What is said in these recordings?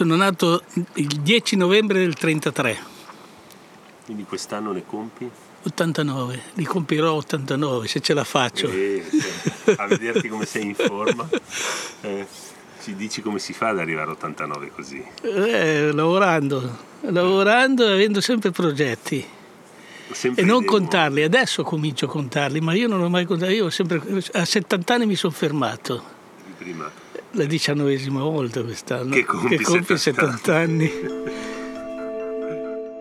sono nato il 10 novembre del 33. Quindi quest'anno ne compi? 89, li compirò 89 se ce la faccio. Eh, a vederti come sei in forma. Eh, ci dici come si fa ad arrivare a 89 così? Eh, lavorando, lavorando e avendo sempre progetti. Sempre e non idee, contarli, adesso comincio a contarli, ma io non ho mai contato, io sempre, a 70 anni mi sono fermato. Prima? La diciannovesima volta quest'anno. Che compie, che compie 70, 70 anni.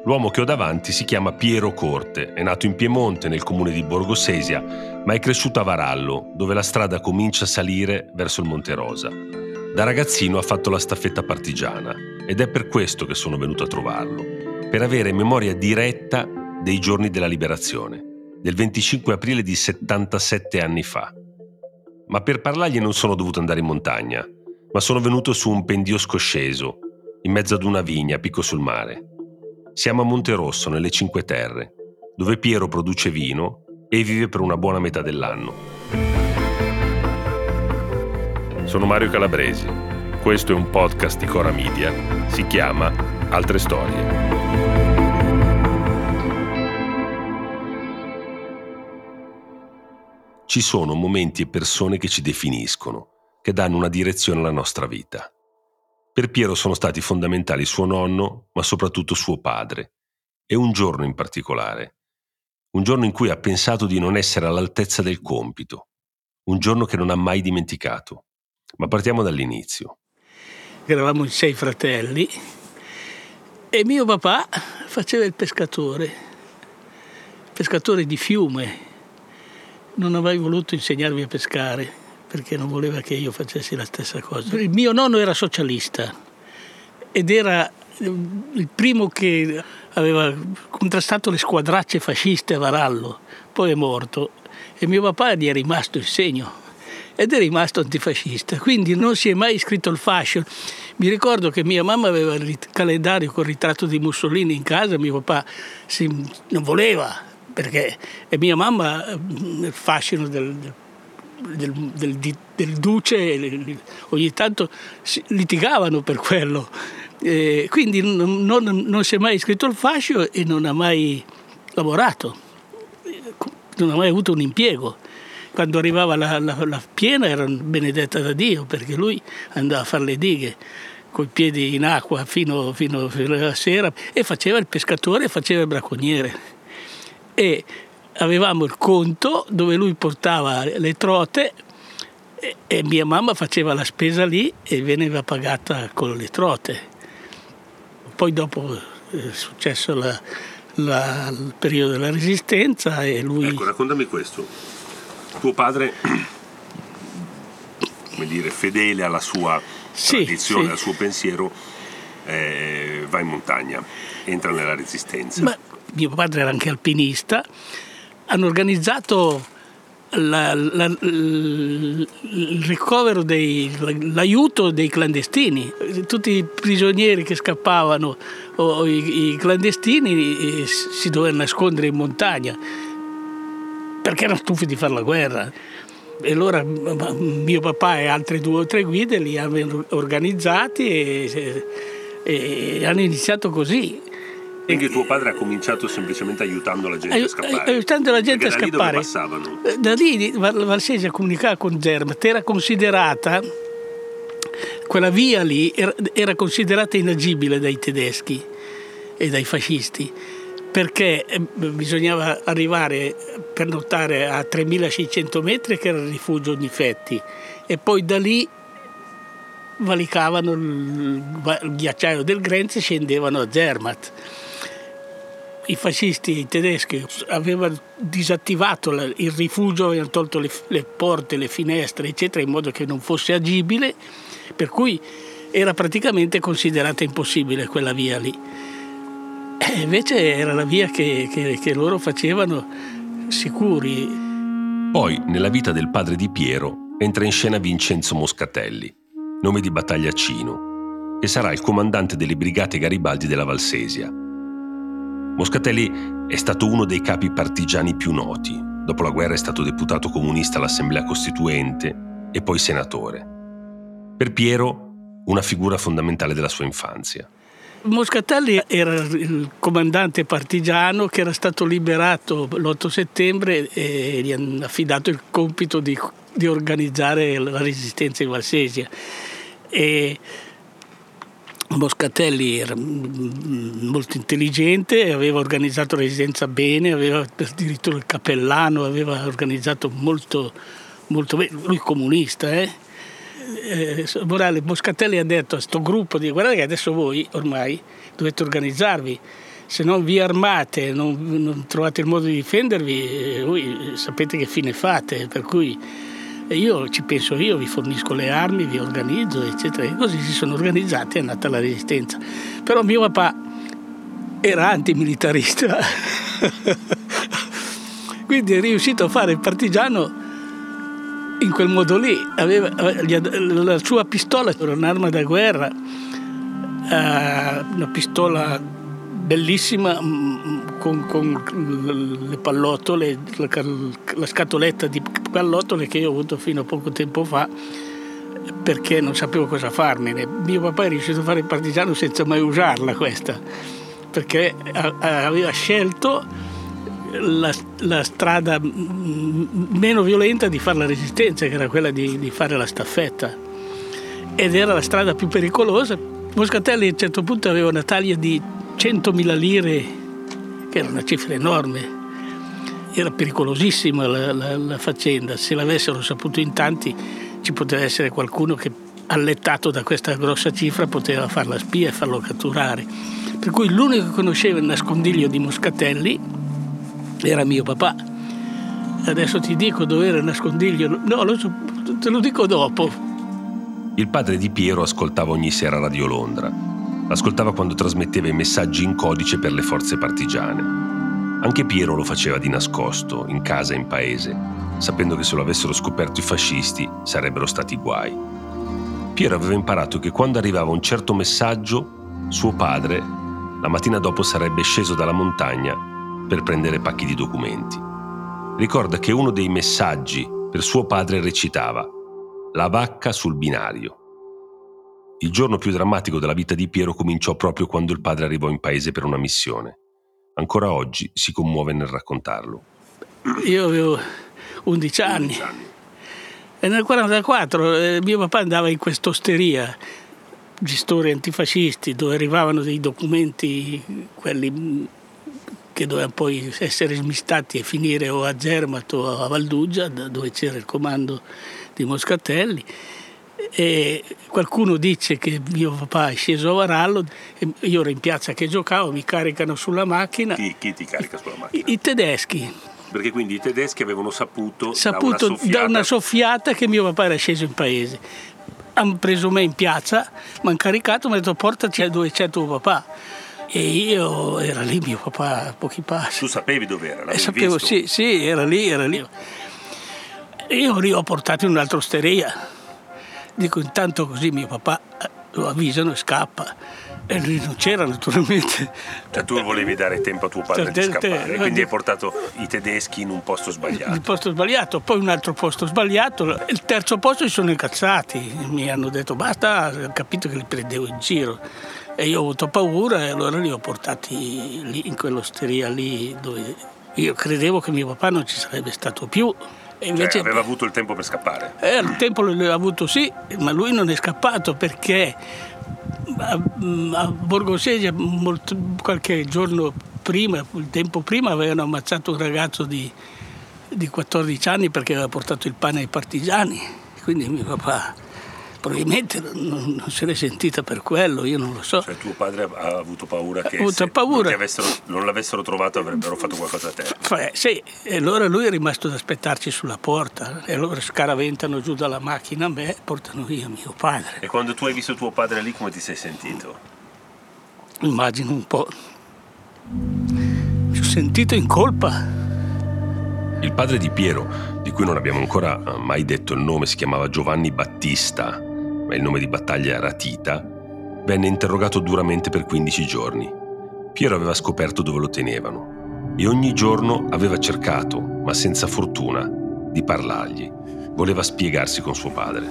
L'uomo che ho davanti si chiama Piero Corte, è nato in Piemonte, nel comune di Borgosesia, ma è cresciuto a Varallo, dove la strada comincia a salire verso il Monte Rosa. Da ragazzino ha fatto la staffetta partigiana ed è per questo che sono venuto a trovarlo, per avere memoria diretta dei giorni della liberazione, del 25 aprile di 77 anni fa. Ma per parlargli non sono dovuto andare in montagna, ma sono venuto su un pendio scosceso, in mezzo ad una vigna a picco sul mare. Siamo a Monterosso, nelle Cinque Terre, dove Piero produce vino e vive per una buona metà dell'anno. Sono Mario Calabresi. Questo è un podcast di Cora Media. Si chiama Altre Storie. Ci sono momenti e persone che ci definiscono, che danno una direzione alla nostra vita. Per Piero sono stati fondamentali suo nonno, ma soprattutto suo padre, e un giorno in particolare. Un giorno in cui ha pensato di non essere all'altezza del compito. Un giorno che non ha mai dimenticato. Ma partiamo dall'inizio. Eravamo sei fratelli e mio papà faceva il pescatore, pescatore di fiume. Non ha mai voluto insegnarmi a pescare perché non voleva che io facessi la stessa cosa. Il mio nonno era socialista ed era il primo che aveva contrastato le squadracce fasciste a Varallo, poi è morto e mio papà gli è rimasto il segno ed è rimasto antifascista, quindi non si è mai iscritto al fascio. Mi ricordo che mia mamma aveva il calendario con il ritratto di Mussolini in casa, mio papà si, non voleva, perché e mia mamma il fascino del, del del, del, del duce, ogni tanto litigavano per quello. Eh, quindi non, non, non, si è mai iscritto al fascio e non ha mai lavorato, non ha mai avuto un impiego. Quando arrivava la, la, la piena era benedetta da Dio perché lui andava a fare le dighe con i piedi in acqua fino, fino, fino alla sera e faceva il pescatore e faceva il bracconiere. E avevamo il conto dove lui portava le trote e, e mia mamma faceva la spesa lì e veniva pagata con le trote. Poi dopo è successo la, la, il periodo della resistenza e lui... Ecco, raccontami questo. Tuo padre, come dire, fedele alla sua sì, tradizione, sì. al suo pensiero, eh, va in montagna, entra nella resistenza. Ma mio padre era anche alpinista hanno organizzato la, la, il ricovero, dei, l'aiuto dei clandestini. Tutti i prigionieri che scappavano o i, i clandestini si dovevano nascondere in montagna perché erano stufi di fare la guerra. E allora mio papà e altre due o tre guide li hanno organizzati e, e hanno iniziato così. Quindi tuo padre ha cominciato semplicemente aiutando la gente Ai, a scappare. Aiutando la gente a scappare. Da lì passavano? Eh, da lì Valsesia comunicava con Zermatt, era considerata, quella via lì era, era considerata inagibile dai tedeschi e dai fascisti perché eh, bisognava arrivare per nottare a 3600 metri che era il rifugio Ognifetti e poi da lì valicavano il ghiacciaio del Grenz e scendevano a Zermatt i fascisti tedeschi avevano disattivato il rifugio, avevano tolto le, le, porte, le finestre, eccetera, in modo che non fosse agibile, per cui era praticamente considerata impossibile quella via lì. E invece era la via che, che, che loro facevano sicuri. Poi, nella vita del padre di Piero, entra in scena Vincenzo Moscatelli, nome di battagliaccino, che sarà il comandante delle brigate Garibaldi della Valsesia Moscatelli è stato uno dei capi partigiani più noti. Dopo la guerra è stato deputato comunista all'Assemblea Costituente e poi senatore. Per Piero una figura fondamentale della sua infanzia. Moscatelli era il comandante partigiano che era stato liberato l'8 settembre e gli hanno affidato il compito di, di organizzare la resistenza in Valsesia. E Moscatelli era molto intelligente, aveva organizzato la residenza bene, aveva addirittura il cappellano, aveva organizzato molto, molto bene, lui comunista, eh? eh, Morale Moscatelli ha detto a questo gruppo di guardate che adesso voi ormai dovete organizzarvi, se non vi armate, non, non trovate il modo di difendervi, eh, voi sapete che fine fate, per cui io ci penso io, vi fornisco le armi, vi organizzo, eccetera. E così si sono organizzati e è nata la resistenza. Però mio papà era antimilitarista, quindi è riuscito a fare il partigiano in quel modo lì. Aveva, la sua pistola era un'arma da guerra, eh, una pistola bellissima con, con le pallottole, la, la, scatoletta di pallottole che io ho avuto fino a poco tempo fa perché non sapevo cosa farmene. Mio papà è riuscito a fare il partigiano senza mai usarla questa, perché aveva scelto la, la, strada meno violenta di fare la resistenza, che era quella di, di, fare la staffetta. Ed era la strada più pericolosa. Moscatelli a un certo punto aveva una taglia di 100.000 lire, che era una cifra enorme. Era pericolosissima la, la, la faccenda. Se l'avessero saputo in tanti, ci poteva essere qualcuno che, allettato da questa grossa cifra, poteva fare la spia e farlo catturare. Per cui l'unico che conosceva il nascondiglio di Moscatelli era mio papà. Adesso ti dico dove era il nascondiglio. No, lo te lo dico dopo. Il padre di Piero ascoltava ogni sera Radio Londra. Ascoltava quando trasmetteva i messaggi in codice per le forze partigiane. Anche Piero lo faceva di nascosto, in casa e in paese, sapendo che se lo avessero scoperto i fascisti sarebbero stati guai. Piero aveva imparato che quando arrivava un certo messaggio, suo padre, la mattina dopo sarebbe sceso dalla montagna per prendere pacchi di documenti. Ricorda che uno dei messaggi per suo padre recitava La vacca sul binario. Il giorno più drammatico della vita di Piero cominciò proprio quando il padre arrivò in paese per una missione. Ancora oggi si commuove nel raccontarlo. Io avevo 11 anni. 11 anni. E nel 1944 eh, mio papà andava in quest'osteria, gestori antifascisti, dove arrivavano dei documenti, quelli che dovevano poi essere smistati e finire o a Zermatt o a Valdugia, dove c'era il comando di Moscatelli. E qualcuno dice che mio papà è sceso a Varallo, io ero in piazza che giocavo, mi caricano sulla macchina. Chi, chi ti carica sulla macchina? I, i tedeschi. Perché quindi i tedeschi avevano saputo, saputo da, una soffiata... da una soffiata che mio papà era sceso in paese. Hanno preso me in piazza, mi hanno caricato, mi hanno detto portaci dove c'è tuo papà e io era lì mio papà a pochi passi. Tu sapevi dove era? Eh, sapevo, visto? sì, sì, era lì, era lì. Io lì ho portato in un'altra osteria. Dico, intanto così mio papà eh, lo avvisano e scappa. E lui non c'era naturalmente. Cioè tu volevi dare tempo a tuo padre cioè, di scappare, te, quindi hai portato i tedeschi in un posto sbagliato. Un posto sbagliato, poi un altro posto sbagliato. Il terzo posto si sono incazzati, mi hanno detto basta, ho capito che li prendevo in giro. E io ho avuto paura e allora li ho portati lì, in quell'osteria lì dove io credevo che mio papà non ci sarebbe stato più. Invece cioè, aveva avuto il tempo per scappare? Eh, il tempo l'aveva avuto sì, ma lui non è scappato perché a, a Borgosesia molto, qualche giorno prima, il tempo prima, avevano ammazzato un ragazzo di, di 14 anni perché aveva portato il pane ai partigiani. Quindi mio papà probabilmente non, non, se l'è sentita per quello, io non lo so. Cioè tuo padre ha avuto paura che avuto paura. Non, non, l'avessero trovato avrebbero fatto qualcosa a te? Eh, sì, e allora lui è rimasto ad aspettarci sulla porta e allora scaraventano giù dalla macchina a me e portano via mio padre. E quando tu hai visto tuo padre lì come ti sei sentito? Immagino un po'. Mi sono sentito in colpa. Il padre di Piero, di cui non abbiamo ancora mai detto il nome, si chiamava Giovanni Battista ma il nome di battaglia era Tita, venne interrogato duramente per 15 giorni. Piero aveva scoperto dove lo tenevano e ogni giorno aveva cercato, ma senza fortuna, di parlargli. Voleva spiegarsi con suo padre.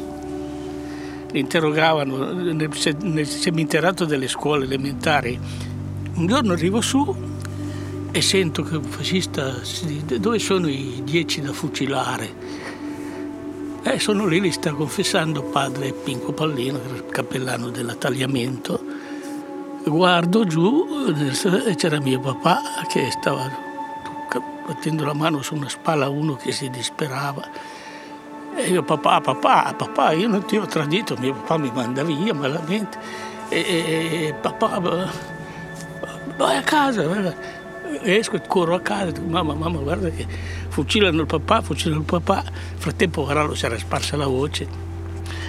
interrogavano nel, seminterrato delle scuole elementari. Un giorno arrivo su e sento che un fascista dove sono i dieci da fucilare? Eh, sono lì, li sta confessando padre Pinco Pallino, il cappellano dell'attagliamento. Guardo giù e c'era mio papà che stava battendo la mano su una spalla a uno che si disperava. E io, papà, papà, papà, io non ti ho tradito, mio papà mi manda via malamente. E, e papà, vai a casa, vai. Esco e corro a casa, dico, mamma, mamma, guarda che fucilano il papà, fucilano il papà. Nel frattempo Varallo si era sparsa la voce.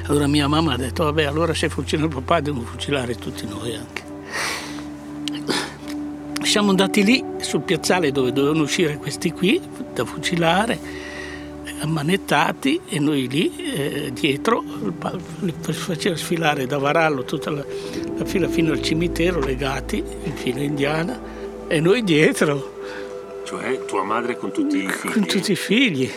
Allora mia mamma ha detto, vabbè, allora se fucilano il papà devono fucilare tutti noi anche. Siamo andati lì sul piazzale dove dovevano uscire questi qui da fucilare, ammanettati e noi lì eh, dietro li faceva sfilare da Varallo tutta la, la fila fino al cimitero legati in fila indiana e noi dietro cioè tua madre con tutti i figli? Con tutti i figli.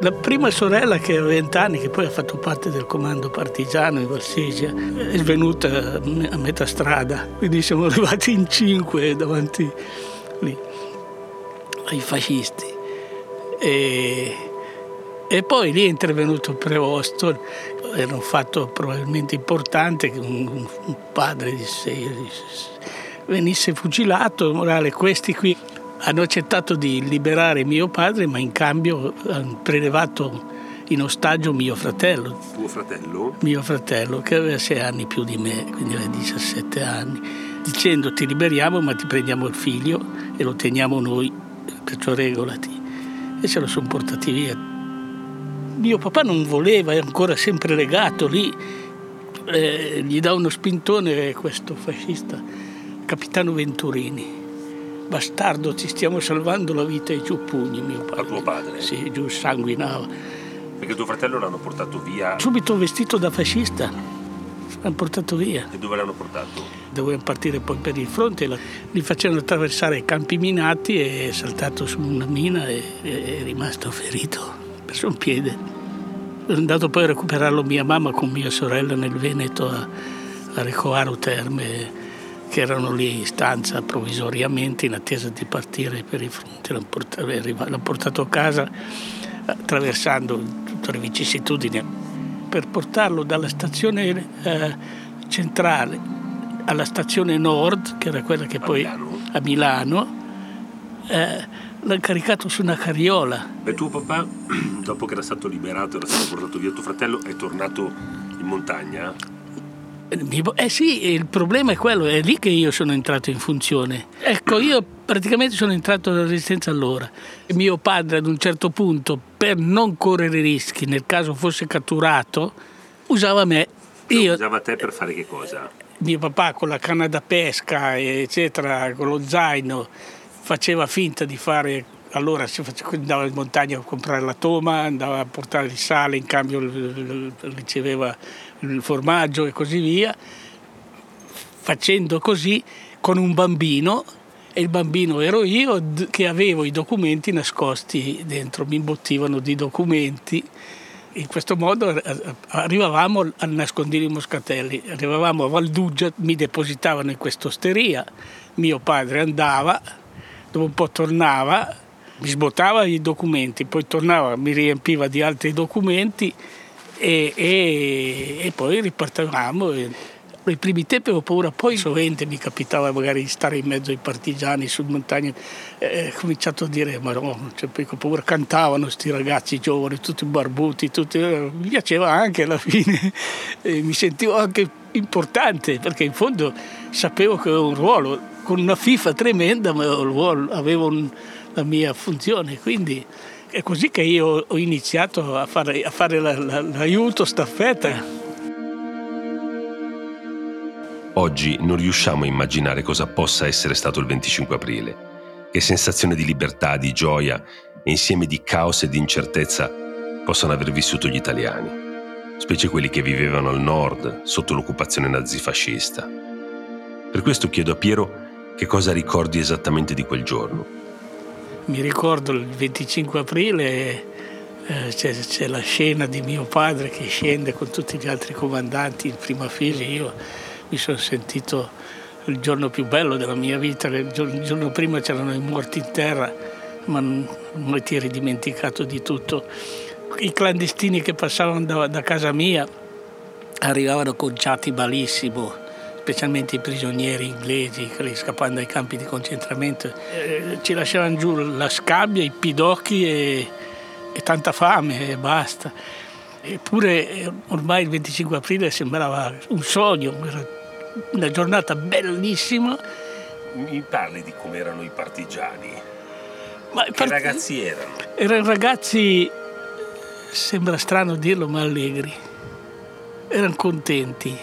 La prima sorella che aveva vent'anni, che poi ha fatto parte del comando partigiano in Valsesia, è svenuta a metà strada, quindi siamo arrivati in cinque davanti lì ai fascisti. E, e poi lì è intervenuto il preosto, era un fatto probabilmente importante un, un padre di sei, venisse fucilato, morale, questi qui hanno accettato di liberare mio padre, ma in cambio hanno prelevato in ostaggio mio fratello. Tuo fratello? Mio fratello, che aveva sei anni più di me, quindi aveva 17 anni, dicendo ti liberiamo ma ti prendiamo il figlio e lo teniamo noi, perciò regolati. E ce lo sono portati via. Mio papà non voleva, è ancora sempre legato lì, eh, gli dà uno spintone questo fascista capitano Venturini. Bastardo, ti stiamo salvando la vita e giù pugni, mio padre. A tuo padre? Sì, giù sanguinava. Perché tuo fratello l'hanno portato via? Subito vestito da fascista. L'hanno portato via. E dove l'hanno portato? Dovevano partire poi per il fronte, li facevano attraversare i campi minati e è saltato su una mina e è rimasto ferito, perso un piede. Sono andato poi a recuperarlo mia mamma con mia sorella nel Veneto a, a Recoaro Terme che erano lì in stanza provvisoriamente in attesa di partire per i fronti. L'hanno portato, l'hanno portato a casa attraversando tutte le vicissitudini per portarlo dalla stazione eh, centrale alla stazione nord, che era quella che poi a Milano, eh, l'hanno caricato su una carriola. E tuo papà, dopo che era stato liberato, era stato portato via tuo fratello, è tornato in montagna? Eh sì, il problema è quello, è lì che io sono entrato in funzione. Ecco, io praticamente sono entrato nella resistenza allora. Mio padre ad un certo punto, per non correre rischi nel caso fosse catturato, usava me. Io, usava te per fare che cosa? Mio papà con la canna da pesca, eccetera, con lo zaino, faceva finta di fare allora si andava in montagna a comprare la toma, andava a portare il sale, in cambio riceveva il formaggio e così via, facendo così con un bambino e il bambino ero io che avevo i documenti nascosti dentro, mi imbottivano di documenti. In questo modo arrivavamo al nascondiglio Moscatelli, arrivavamo a Valdugia, mi depositavano in questa osteria, mio padre andava, dopo un po' tornava, mi sbottava i documenti, poi tornava, mi riempiva di altri documenti e, e, e poi ripartavamo. Nei primi tempi avevo paura, poi sovente mi capitava magari di stare in mezzo ai partigiani sul montagna, eh, ho cominciato a dire ma no, cioè, poi ho paura, cantavano questi ragazzi giovani, tutti barbuti, tutti, eh, mi piaceva anche alla fine, e mi sentivo anche importante perché in fondo sapevo che avevo un ruolo, con una FIFA tremenda ma avevo un, la mia funzione, quindi è così che io ho iniziato a fare, a fare la, la, l'aiuto staffetta. Oggi non riusciamo a immaginare cosa possa essere stato il 25 aprile. Che sensazione di libertà, di gioia e insieme di caos e di incertezza possano aver vissuto gli italiani, specie quelli che vivevano al nord sotto l'occupazione nazifascista. Per questo chiedo a Piero che cosa ricordi esattamente di quel giorno mi ricordo il 25 aprile eh, c'è, c'è, la scena di mio padre che scende con tutti gli altri comandanti in prima fila. Io mi sono sentito il giorno più bello della mia vita. Il giorno, il giorno prima c'erano i morti in terra, ma non, ti eri dimenticato di tutto. I clandestini che passavano da, da casa mia arrivavano conciati malissimo, specialmente i prigionieri inglesi, scappando dai campi di concentramento. Eh, ci lasciavano giù la scabbia, i pidocchi e e tanta fame e basta. Eppure eh, ormai il 25 aprile sembrava un sogno, una giornata bellissima. Mi parli di come erano i partigiani? Ma che part... ragazzi erano? Erano ragazzi, sembra strano dirlo, ma allegri. Erano contenti.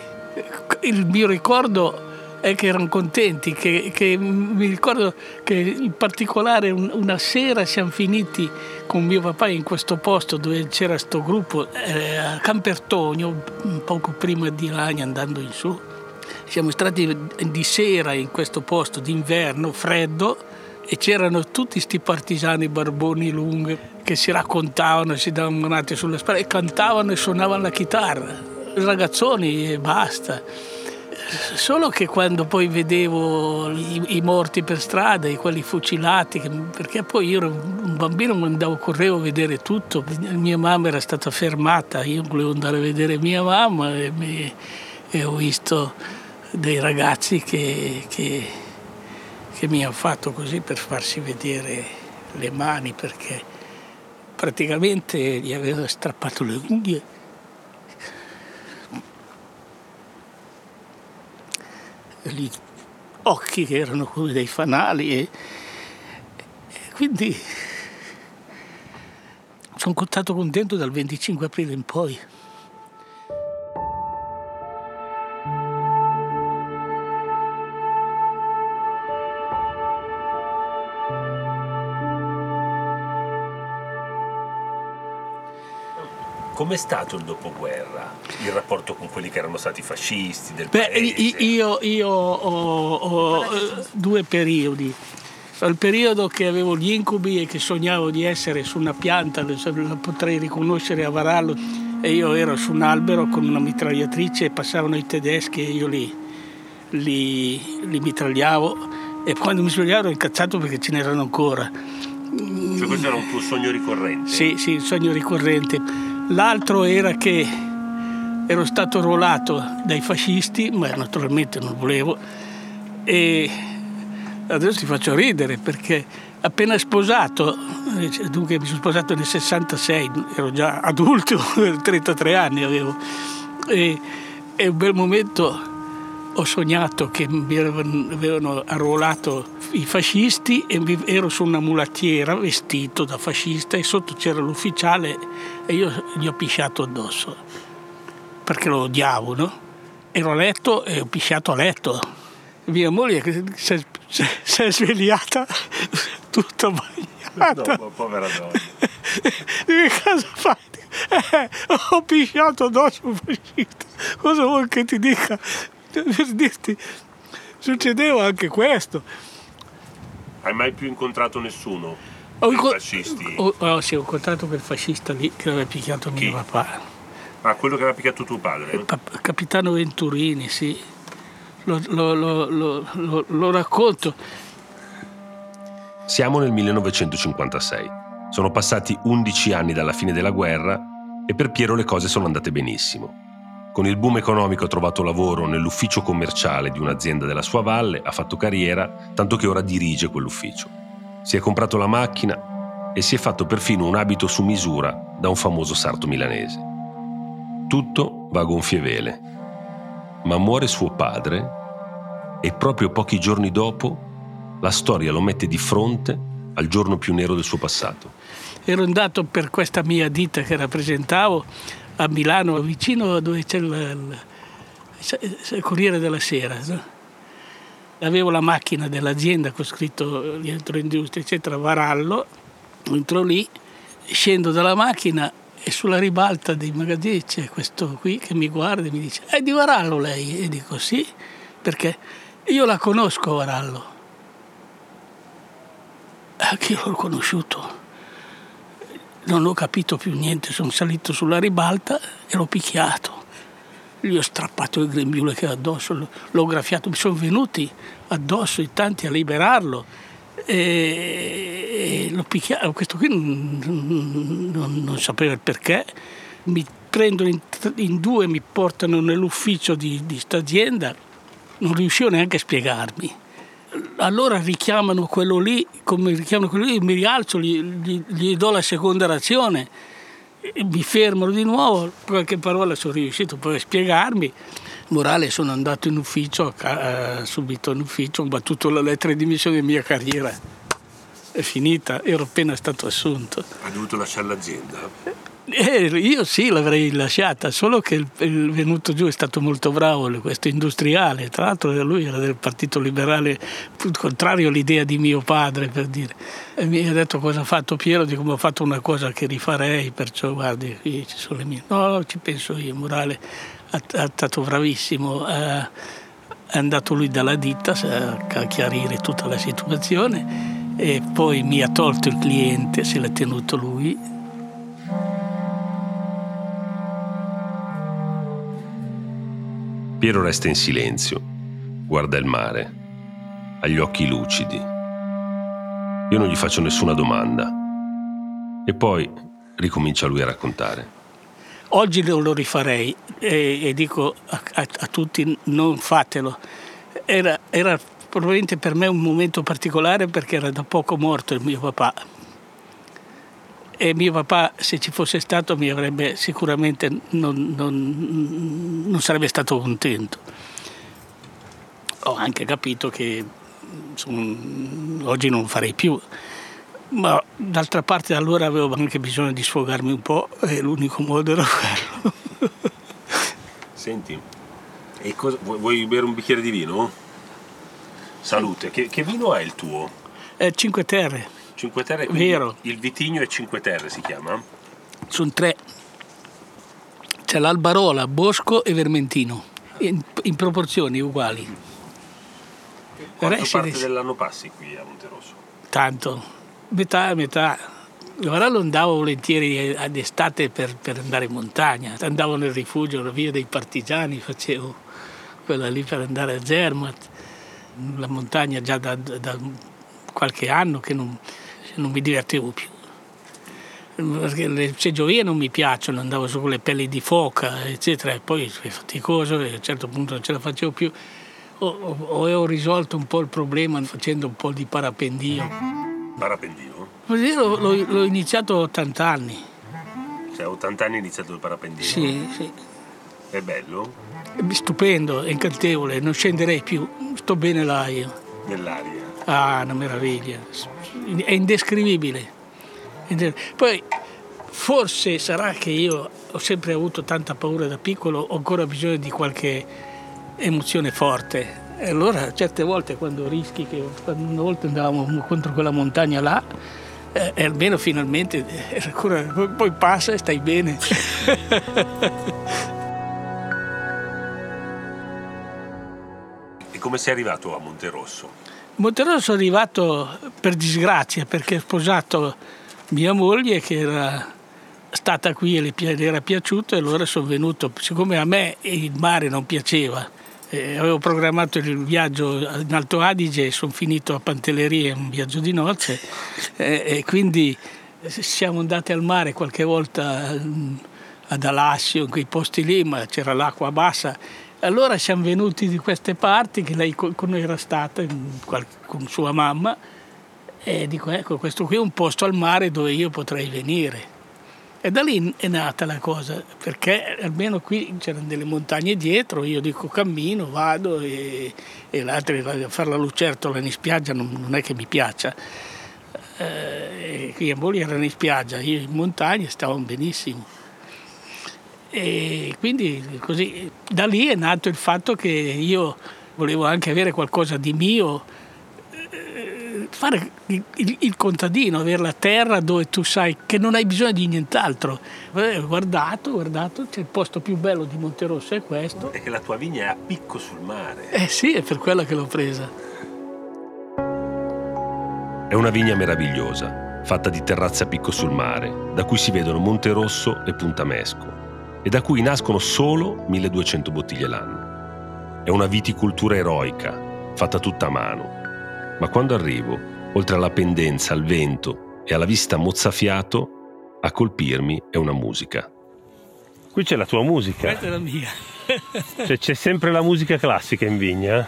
Il mio ricordo e che erano contenti, che, che, mi ricordo che in particolare un, una sera siamo finiti con mio papà in questo posto dove c'era questo gruppo eh, a Campertonio, poco prima di Lagna andando in su. Siamo stati di sera in questo posto d'inverno, freddo, e c'erano tutti questi partigiani barboni lunghi che si raccontavano, si davano manate sulle spalle e cantavano e suonavano la chitarra. Ragazzoni e basta. Solo che quando poi vedevo i, i morti per strada, i quelli fucilati, perché poi io ero un bambino, andavo, correvo a vedere tutto, mia mamma era stata fermata, io volevo andare a vedere mia mamma e, mi, e ho visto dei ragazzi che, che, che mi hanno fatto così per farsi vedere le mani, perché praticamente gli aveva strappato le unghie gli occhi che erano come dei fanali e, e quindi sono contato contento dal 25 aprile in poi. Com'è stato il dopoguerra? Il rapporto con quelli che erano stati fascisti del Beh, paese? Io, io ho, ho due periodi. Il periodo che avevo gli incubi e che sognavo di essere su una pianta, la potrei riconoscere a Varallo, e io ero su un albero con una mitragliatrice e passavano i tedeschi e io li, li, li mitragliavo e quando mi svegliavo ero incazzato perché ce n'erano ancora. Cioè questo era un tuo sogno ricorrente? Sì, sì, un sogno ricorrente. L'altro era che ero stato arruolato dai fascisti, ma naturalmente non volevo, e adesso ti faccio ridere perché appena sposato, dunque mi sono sposato nel 66, ero già adulto, 33 anni avevo, e, e un bel momento ho sognato che mi avevano arruolato i fascisti e ero su una mulattiera vestito da fascista e sotto c'era l'ufficiale e io gli ho pisciato addosso perché lo odiavo, no? Ero a letto e ho pisciato a letto. Mia moglie si è, si è svegliata tutta bagnata. No, povera donna. che cosa fai? Eh, ho pisciato addosso un fascista. Cosa vuoi che ti dica? per dirti, succedeva anche questo. Hai mai più incontrato nessuno? Ho inco- fascisti? Ho, oh, sì, ho incontrato quel fascista lì che aveva picchiato Chi? mio papà. Ah, quello che aveva picchiato tuo padre? Il capitano Venturini, sì. Lo, lo, lo, lo racconto. Siamo nel 1956. Sono passati 11 anni dalla fine della guerra e per Piero le cose sono andate benissimo. Con il boom economico ha trovato lavoro nell'ufficio commerciale di un'azienda della sua valle, ha fatto carriera, tanto che ora dirige quell'ufficio. Si è comprato la macchina e si è fatto perfino un abito su misura da un famoso sarto milanese. Tutto va a gonfie vele. Ma muore suo padre e proprio pochi giorni dopo la storia lo mette di fronte al giorno più nero del suo passato. Ero andato per questa mia ditta che rappresentavo a Milano, vicino dove c'è il, il, Corriere della Sera. No? Avevo la macchina dell'azienda con scritto industria, eccetera, Varallo, entro lì, scendo dalla macchina e sulla ribalta dei magazzini c'è questo qui che mi guarda e mi dice è di Varallo lei? E dico sì, perché io la conosco Varallo. Anche io l'ho conosciuto non ho capito più niente, sono salito sulla ribalta e l'ho picchiato. Gli ho strappato il grembiule che era addosso, l'ho graffiato, mi sono venuti addosso in tanti a liberarlo e, e l'ho picchiato. Questo qui non, non, non sapeva il perché. Mi prendono in, in, due, mi portano nell'ufficio di, di sta azienda, non riuscivo neanche a spiegarmi allora richiamano quello lì, come richiamano quello lì, mi rialzo, gli, gli, gli do la seconda razione, mi fermano di nuovo, qualche parola sono riuscito poi a spiegarmi. Morale sono andato in ufficio, eh, subito in ufficio, ho battuto la lettera di dimissione della mia carriera. È finita, ero appena stato assunto. Ha dovuto lasciare l'azienda? Eh, io sì l'avrei lasciata, solo che il, il, venuto giù è stato molto bravo, questo industriale, tra l'altro lui era del Partito Liberale, contrario all'idea di mio padre per dire. E mi ha detto cosa ha fatto Piero, dico ho fatto una cosa che rifarei, perciò guardi, qui ci sono le mie... No, ci penso io, Morale è stato bravissimo, è andato lui dalla ditta a chiarire tutta la situazione e poi mi ha tolto il cliente, se l'ha tenuto lui Piero resta in silenzio, guarda il mare, ha gli occhi lucidi. Io non gli faccio nessuna domanda. E poi ricomincia lui a raccontare. Oggi lo rifarei e, e dico a, a, a, tutti non fatelo. Era, era probabilmente per me un momento particolare perché era da poco morto il mio papà e mio papà se ci fosse stato mi avrebbe sicuramente non, non, non sarebbe stato contento. Ho anche capito che insomma, oggi non farei più, ma d'altra parte allora avevo anche bisogno di sfogarmi un po' e l'unico modo era quello. Senti, cosa, vuoi bere un bicchiere di vino? Salute, che, che vino è il tuo? È Cinque Terre. Cinque Terre, Vero. il vitigno è Cinque Terre si chiama? Sono tre. C'è l'Albarola, Bosco e Vermentino, in, in proporzioni uguali. Quanto Re, parte dell'anno passi qui a Monterosso? Tanto, metà a metà. Ora lo andavo volentieri ad estate per, per, andare in montagna, andavo nel rifugio, la via dei partigiani, facevo quella lì per andare a Zermatt, la montagna già da, da qualche anno che non, non mi divertivo più. Perché le seggiovie non mi piacciono, andavo su con le pelli di foca, eccetera, e poi è faticoso e a un certo punto non ce la facevo più. Ho, ho, ho risolto un po' il problema facendo un po' di parapendio. Parapendio? L'ho, l'ho, l'ho iniziato a 80 anni. Cioè, a 80 anni hai iniziato il parapendio? Sì, sì. È bello? È stupendo, è incantevole, non scenderei più, sto bene là io. Nell'aria? Ah, una meraviglia, è indescrivibile. Poi forse sarà che io ho sempre avuto tanta paura da piccolo, ho ancora bisogno di qualche emozione forte. E allora certe volte quando rischi, che una volta andavamo contro quella montagna là, eh, e almeno finalmente eh, poi passa e stai bene. e come sei arrivato a Monterosso? Monterosso sono arrivato per disgrazia perché ho sposato mia moglie che era stata qui e le era piaciuto e allora sono venuto. Siccome a me il mare non piaceva, eh, avevo programmato il viaggio in Alto Adige e sono finito a Pantelleria, un viaggio di nozze eh, e quindi siamo andati al mare qualche volta mm, ad Alassio, in quei posti lì, ma c'era l'acqua bassa allora siamo venuti di queste parti, che lei con noi era stata con sua mamma, e dico ecco questo qui è un posto al mare dove io potrei venire. E da lì è nata la cosa, perché almeno qui c'erano delle montagne dietro, io dico cammino, vado e, e l'altro fare la lucertola in spiaggia non, non è che mi piaccia. Eh, qui a Boli erano in spiaggia, io in montagna stavamo benissimo. E quindi così, da lì è nato il fatto che io volevo anche avere qualcosa di mio, eh, fare il, il, il, contadino, avere la terra dove tu sai che non hai bisogno di nient'altro. Eh, guardato, guardato, c'è il posto più bello di Monterosso è questo. E che la tua vigna è a picco sul mare. Eh sì, è per quello che l'ho presa. È una vigna meravigliosa fatta di terrazze a picco sul mare, da cui si vedono Monte Rosso e Punta Mesco, e da cui nascono solo 1200 bottiglie l'anno. È una viticoltura eroica, fatta tutta a mano. Ma quando arrivo, oltre alla pendenza, al vento e alla vista mozzafiato, a colpirmi è una musica. Qui c'è la tua musica. Questa è la mia. cioè c'è sempre la musica classica in vigna?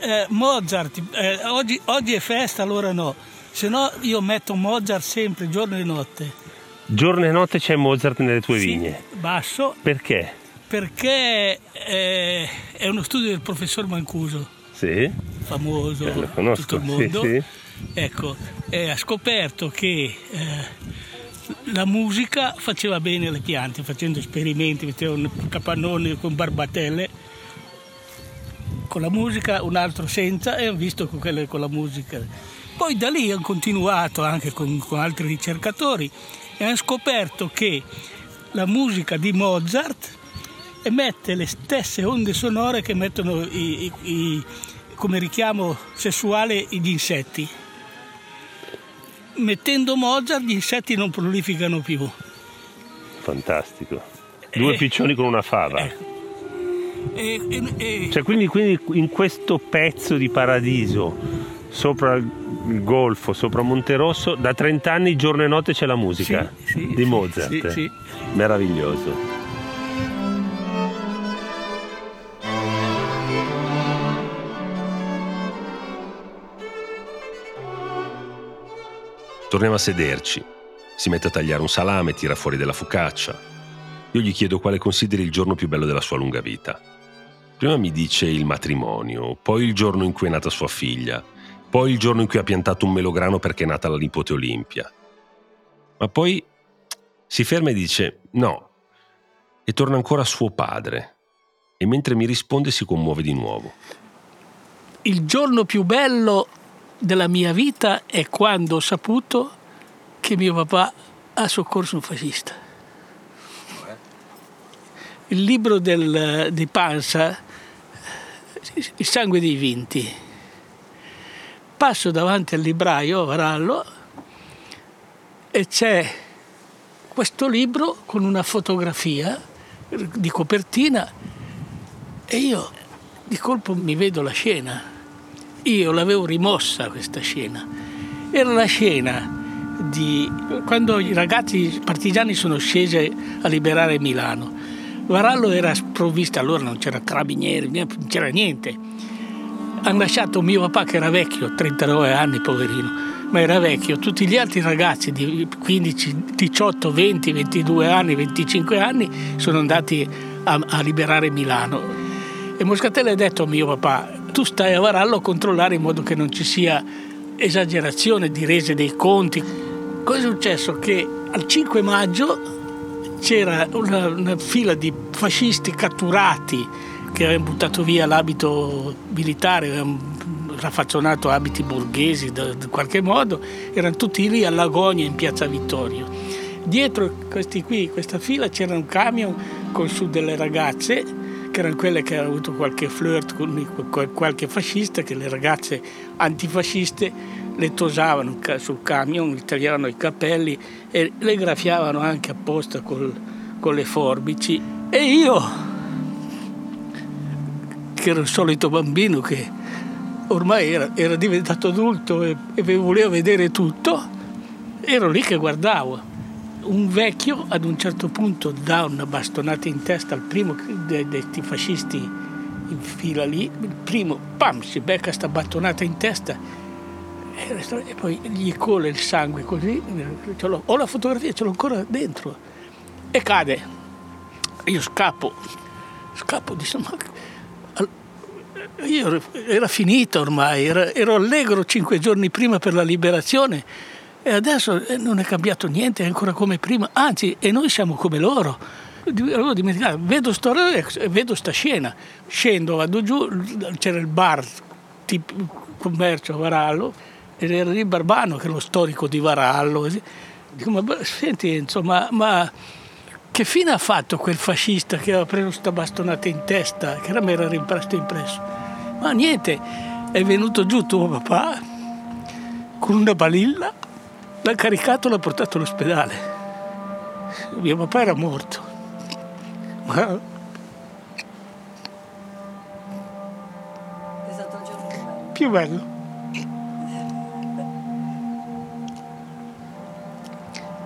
Eh, Mozart, eh, oggi, oggi, è festa, allora no. Se no io metto Mozart sempre, giorno e notte. Giorno e notte c'è Mozart nelle tue sì, vigne? Basso. Perché? Perché eh, è uno studio del professor Mancuso. Sì. Famoso, eh, conosco. tutto il mondo. Sì, sì. Ecco, ha scoperto che eh, la musica faceva bene alle piante, facendo esperimenti, mettevano capannoni con barbatelle, con la musica, un altro senza e hanno visto con, quelle, con la musica. Poi da lì hanno continuato anche con, con altri ricercatori e hanno scoperto che la musica di Mozart emette le stesse onde sonore che emettono i, i, come richiamo sessuale gli insetti mettendo Mozart gli insetti non prolificano più. Fantastico. Due eh, piccioni con una fava. Eh, eh, eh, cioè, quindi, quindi, in questo pezzo di paradiso, sopra il golfo, sopra Monterosso, da 30 anni giorno e notte c'è la musica sì, sì, di Mozart. Sì, Meraviglioso. Torniamo a sederci. Si mette a tagliare un salame, tira fuori della focaccia. Io gli chiedo quale consideri il giorno più bello della sua lunga vita. Prima mi dice il matrimonio, poi il giorno in cui è nata sua figlia, poi il giorno in cui ha piantato un melograno perché è nata la nipote Olimpia. Ma poi si ferma e dice no, e torna ancora a suo padre. E mentre mi risponde si commuove di nuovo. Il giorno più bello della mia vita è quando ho saputo che mio papà ha soccorso un fascista. Il libro del, di Panza, Il sangue dei vinti. Passo davanti al libraio, Varallo, e c'è questo libro con una fotografia di copertina e io di colpo mi vedo la scena io l'avevo rimossa questa scena. Era la scena di quando i ragazzi partigiani sono scesi a liberare Milano. Varallo era sprovvista, allora non c'era carabinieri, non c'era niente. Hanno lasciato mio papà che era vecchio, 39 anni, poverino, ma era vecchio. Tutti gli altri ragazzi di 15, 18, 20, 22 anni, 25 anni sono andati a, a liberare Milano. E Moscatelli ha detto a mio papà, tu stai a Varallo a controllare in modo che non ci sia esagerazione di rese dei conti. Cosa è successo? Che al 5 maggio c'era una, una fila di fascisti catturati che avevano buttato via l'abito militare, avevano raffazzonato abiti borghesi in qualche modo, erano tutti lì all'agonia in piazza Vittorio. Dietro questi qui, questa fila c'era un camion con su delle ragazze che erano quelle che avevano avuto qualche flirt con qualche fascista, che le ragazze antifasciste le tosavano sul camion, gli tagliavano i capelli e le graffiavano anche apposta col, con le forbici. E io, che ero il solito bambino che ormai era, era diventato adulto e, e voleva vedere tutto, ero lì che guardavo un vecchio ad un certo punto dà una bastonata in testa al primo dei, dei fascisti in fila lì, il primo pam si becca sta battonata in testa e poi gli cola il sangue così, ho la fotografia, ce l'ho ancora dentro e cade. Io scappo, scappo, dico ma io era finita ormai, era, ero allegro cinque giorni prima per la liberazione e adesso eh, non è cambiato niente, è ancora come prima, anzi, e noi siamo come loro. Avevo dimenticato, vedo sto vedo sta scena, scendo, vado giù, c'era il bar tipo commercio a Varallo, ed era lì Barbano che è lo storico di Varallo. Dico, ma senti, insomma, ma che fine ha fatto quel fascista che aveva preso sta bastonata in testa, che era mi era rimasto impresso? Ma niente, è venuto giù tuo papà con una balilla L'ha caricato e l'ha portato all'ospedale. Mio papà era morto. Ma... È stato il giorno più bello. Più bello.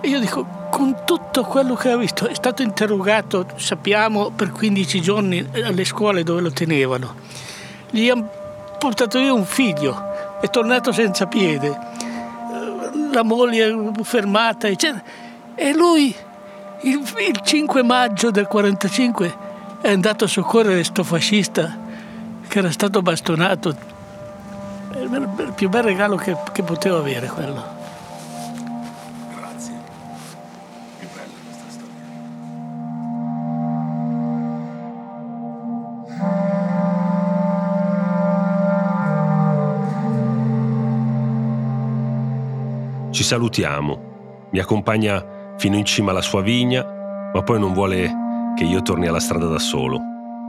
E io dico, con tutto quello che ha visto, è stato interrogato, sappiamo, per 15 giorni alle scuole dove lo tenevano. Gli hanno portato via un figlio, è tornato senza piede, la moglie è fermata, eccetera. E lui, il, il 5 maggio del 45, è andato a soccorrere sto fascista che era stato bastonato. Il più bel regalo che, che potevo avere quello. Salutiamo. Mi accompagna fino in cima alla sua vigna, ma poi non vuole che io torni alla strada da solo,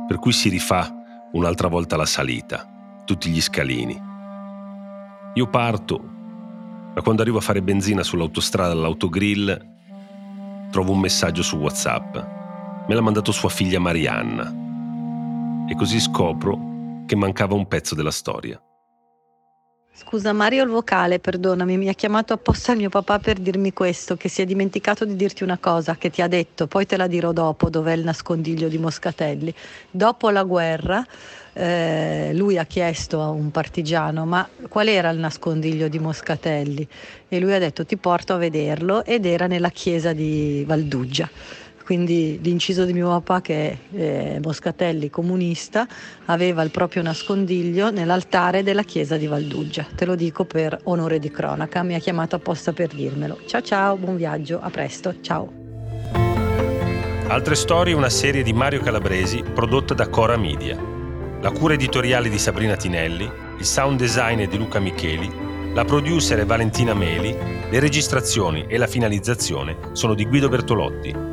per cui si rifà un'altra volta la salita, tutti gli scalini. Io parto, ma quando arrivo a fare benzina sull'autostrada all'autogrill, trovo un messaggio su WhatsApp. Me l'ha mandato sua figlia Marianna. E così scopro che mancava un pezzo della storia. Scusa Mario il vocale, perdonami, mi ha chiamato apposta il mio papà per dirmi questo, che si è dimenticato di dirti una cosa che ti ha detto, poi te la dirò dopo, dov'è il nascondiglio di Moscatelli. Dopo la guerra eh, lui ha chiesto a un partigiano ma qual era il nascondiglio di Moscatelli e lui ha detto ti porto a vederlo ed era nella chiesa di Valduggia quindi l'inciso di mio papà che è eh, Moscatelli comunista aveva il proprio nascondiglio nell'altare della chiesa di Valduggia. Te lo dico per onore di cronaca, mi ha chiamato apposta per dirmelo. Ciao ciao, buon viaggio, a presto, ciao. Altre storie, una serie di Mario Calabresi prodotta da Cora Media. La cura editoriale di Sabrina Tinelli, il sound design di Luca Micheli, la producer è Valentina Meli, le registrazioni e la finalizzazione sono di Guido Bertolotti.